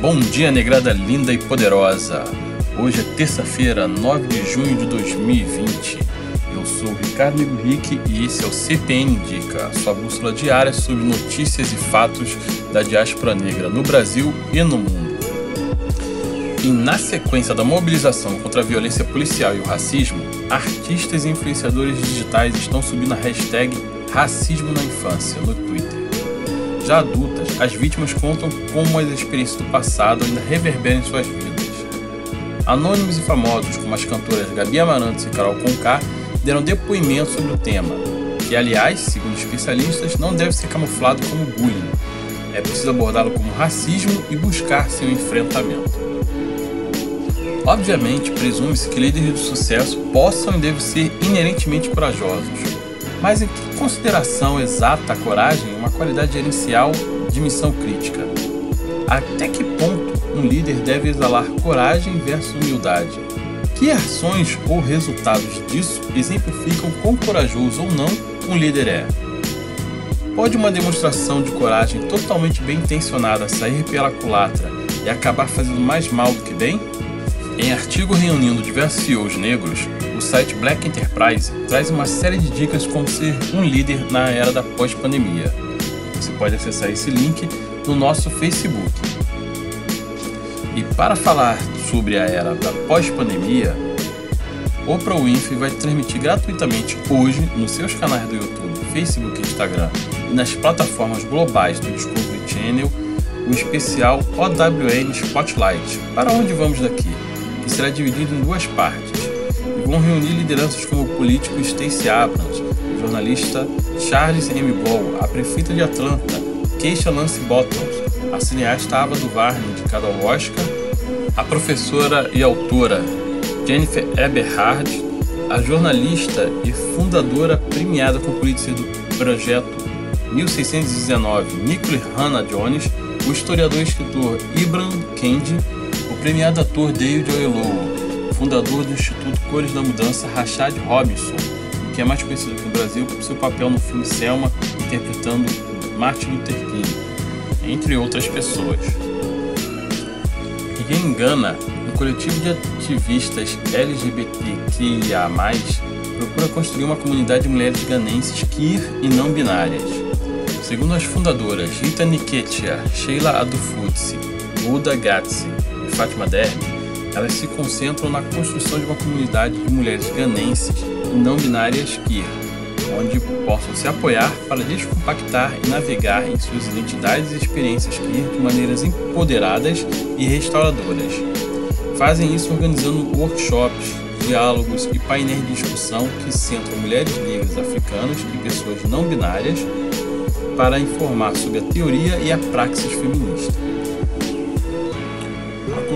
Bom dia, negrada linda e poderosa. Hoje é terça-feira, 9 de junho de 2020. Eu sou Ricardo Henrique e esse é o CPN Indica, sua bússola diária sobre notícias e fatos da diáspora negra no Brasil e no mundo. E na sequência da mobilização contra a violência policial e o racismo, artistas e influenciadores digitais estão subindo a hashtag Racismo na Infância no Twitter. Já adultas, as vítimas contam como as experiências do passado ainda reverberam em suas vidas. Anônimos e famosos, como as cantoras Gabi Amarantos e Carol Conká, deram depoimento sobre o tema, que, aliás, segundo especialistas, não deve ser camuflado como bullying. É preciso abordá-lo como racismo e buscar seu enfrentamento. Obviamente, presume-se que líderes de sucesso possam e devem ser inerentemente corajosos, mas em que consideração exata a coragem uma qualidade gerencial de missão crítica? Até que ponto um líder deve exalar coragem versus humildade? Que ações ou resultados disso exemplificam quão corajoso ou não um líder é? Pode uma demonstração de coragem totalmente bem intencionada sair pela culatra e acabar fazendo mais mal do que bem? Em artigo reunindo diversos CEOs negros, o site Black Enterprise traz uma série de dicas como ser um líder na era da pós-pandemia. Você pode acessar esse link no nosso Facebook. E para falar sobre a era da pós-pandemia, Oprah Winfrey vai transmitir gratuitamente hoje nos seus canais do YouTube, Facebook e Instagram e nas plataformas globais do Discovery Channel o especial OWN Spotlight. Para onde vamos daqui? Que será dividido em duas partes, e vão reunir lideranças como o político Stacey Abrams, o jornalista Charles M. Ball, a prefeita de Atlanta, Keisha Lance Bottoms, a cineasta Ava DuVernay, indicada ao Oscar, a professora e autora Jennifer Eberhard, a jornalista e fundadora premiada com Pulitzer do projeto 1619, Nicole Hannah Jones, o historiador e escritor Ibram Kendi premiado ator David Oyelowo, fundador do Instituto Cores da Mudança Rashad Robinson, que é mais conhecido aqui no Brasil por seu papel no filme Selma, interpretando Martin Luther King, entre outras pessoas. Ninguém engana, um coletivo de ativistas LGBTQIA+, procura construir uma comunidade de mulheres ganenses queer e não binárias. Segundo as fundadoras Rita Niketia, Sheila Adufutsi, Buda Gatsi Fátima Derby, elas se concentram na construção de uma comunidade de mulheres ganenses e não binárias queer, onde possam se apoiar para descompactar e navegar em suas identidades e experiências queer de maneiras empoderadas e restauradoras. Fazem isso organizando workshops, diálogos e painéis de discussão que centram mulheres negras africanas e pessoas não binárias para informar sobre a teoria e a praxis feminista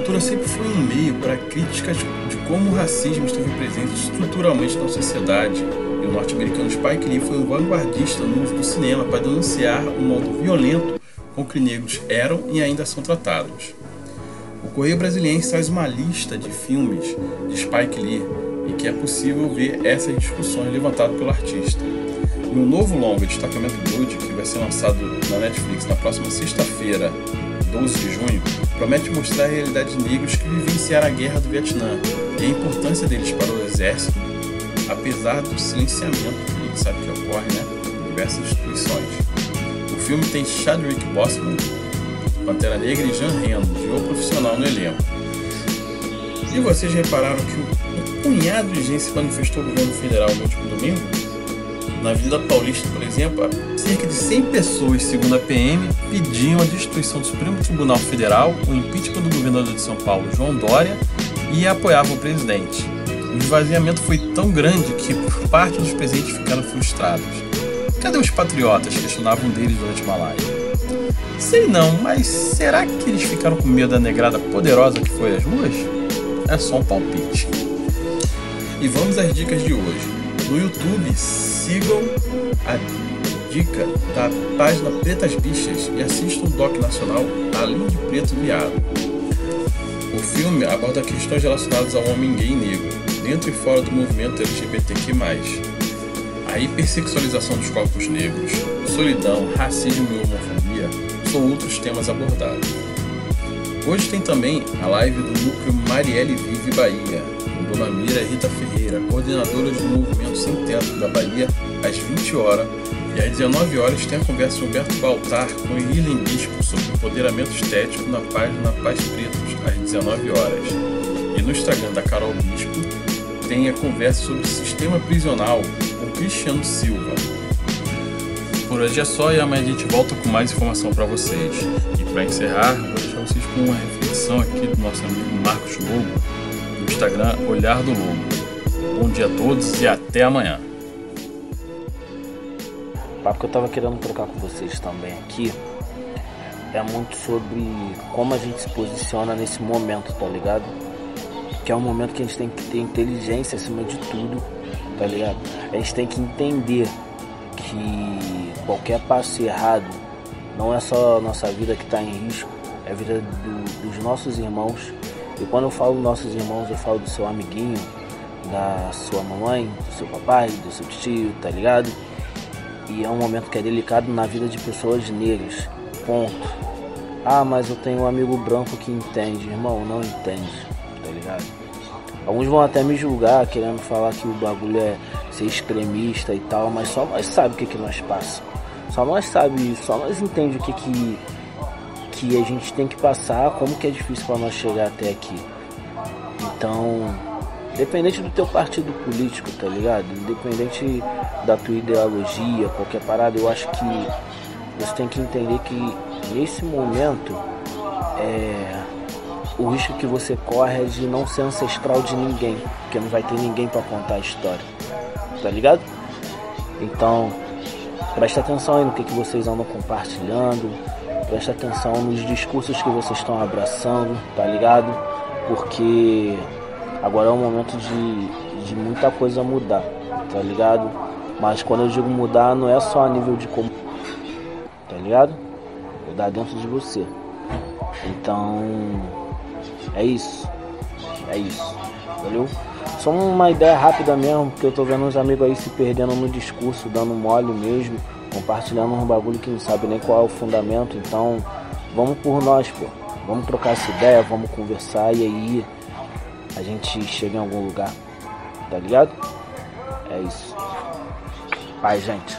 cultura sempre foi um meio para críticas de como o racismo esteve presente estruturalmente na sociedade. E o norte-americano Spike Lee foi um vanguardista no uso do cinema para denunciar o modo violento com que negros eram e ainda são tratados. O Correio Brasiliense traz uma lista de filmes de Spike Lee e que é possível ver essas discussões levantadas pelo artista. E um novo longa, Destacamento Blood, que vai ser lançado na Netflix na próxima sexta-feira, 12 de junho, promete mostrar a realidade de negros que vivenciaram a guerra do Vietnã e a importância deles para o exército, apesar do silenciamento que a gente sabe que ocorre né, em diversas instituições. O filme tem Chadwick Boseman, Pantera Negra e Jean Reno, de O Profissional no elenco. E vocês repararam que um punhado de gente se manifestou no governo federal no último domingo? Na Avenida Paulista, por exemplo, cerca de 100 pessoas, segundo a PM, pediam a destituição do Supremo Tribunal Federal, o impeachment do governador de São Paulo, João Dória, e apoiavam o presidente. O esvaziamento foi tão grande que parte dos presentes ficaram frustrados. Cadê os patriotas? questionavam deles durante uma live. Sei não, mas será que eles ficaram com medo da negrada poderosa que foi às ruas? É só um palpite. E vamos às dicas de hoje. No YouTube, sigam a dica da página Pretas Bichas e assistam o doc nacional Além de Preto Viado. O filme aborda questões relacionadas ao homem gay negro, dentro e fora do movimento LGBTQ+. A hipersexualização dos corpos negros, solidão, racismo e homofobia são outros temas abordados. Hoje tem também a live do núcleo Marielle Vive Bahia, Dona Mira Rita Ferreira, coordenadora do movimento Sem da Bahia, às 20 horas. E às 19 horas tem a conversa de Humberto Baltar com Irlen Bispo sobre empoderamento estético na página Paz Pretos, às 19 horas. E no Instagram da Carol Bispo tem a conversa sobre sistema prisional com Cristiano Silva. Por hoje é só e amanhã a gente volta com mais informação para vocês. E para encerrar, vou deixar vocês com uma reflexão aqui do nosso amigo Marcos Lobo, Instagram Olhar do Lobo. Bom dia a todos e até amanhã. O papo que eu estava querendo trocar com vocês também aqui é muito sobre como a gente se posiciona nesse momento, tá ligado? Que é um momento que a gente tem que ter inteligência acima de tudo, tá ligado? A gente tem que entender que qualquer passo errado não é só a nossa vida que está em risco, é a vida do, dos nossos irmãos. E quando eu falo nossos irmãos, eu falo do seu amiguinho, da sua mamãe, do seu papai, do seu tio, tá ligado? E é um momento que é delicado na vida de pessoas negras. Ponto. Ah, mas eu tenho um amigo branco que entende. Irmão, não entende, tá ligado? Alguns vão até me julgar, querendo falar que o bagulho é ser extremista e tal, mas só nós sabe o que, que nós passa. Só nós sabe só nós entende o que, que, que a gente tem que passar, como que é difícil para nós chegar até aqui. Então, independente do teu partido político, tá ligado? Independente da tua ideologia, qualquer parada, eu acho que você tem que entender que nesse momento é, o risco que você corre é de não ser ancestral de ninguém, porque não vai ter ninguém para contar a história tá ligado? Então, presta atenção no que, que vocês andam compartilhando, presta atenção nos discursos que vocês estão abraçando, tá ligado? Porque agora é o momento de, de muita coisa mudar, tá ligado? Mas quando eu digo mudar, não é só a nível de como, tá ligado? Mudar dentro de você. Então, é isso. É isso. Valeu? Só uma ideia rápida mesmo, porque eu tô vendo uns amigos aí se perdendo no discurso, dando mole mesmo, compartilhando um bagulho que não sabe nem qual é o fundamento. Então, vamos por nós, pô. Vamos trocar essa ideia, vamos conversar e aí a gente chega em algum lugar. Tá ligado? É isso. Pai, gente.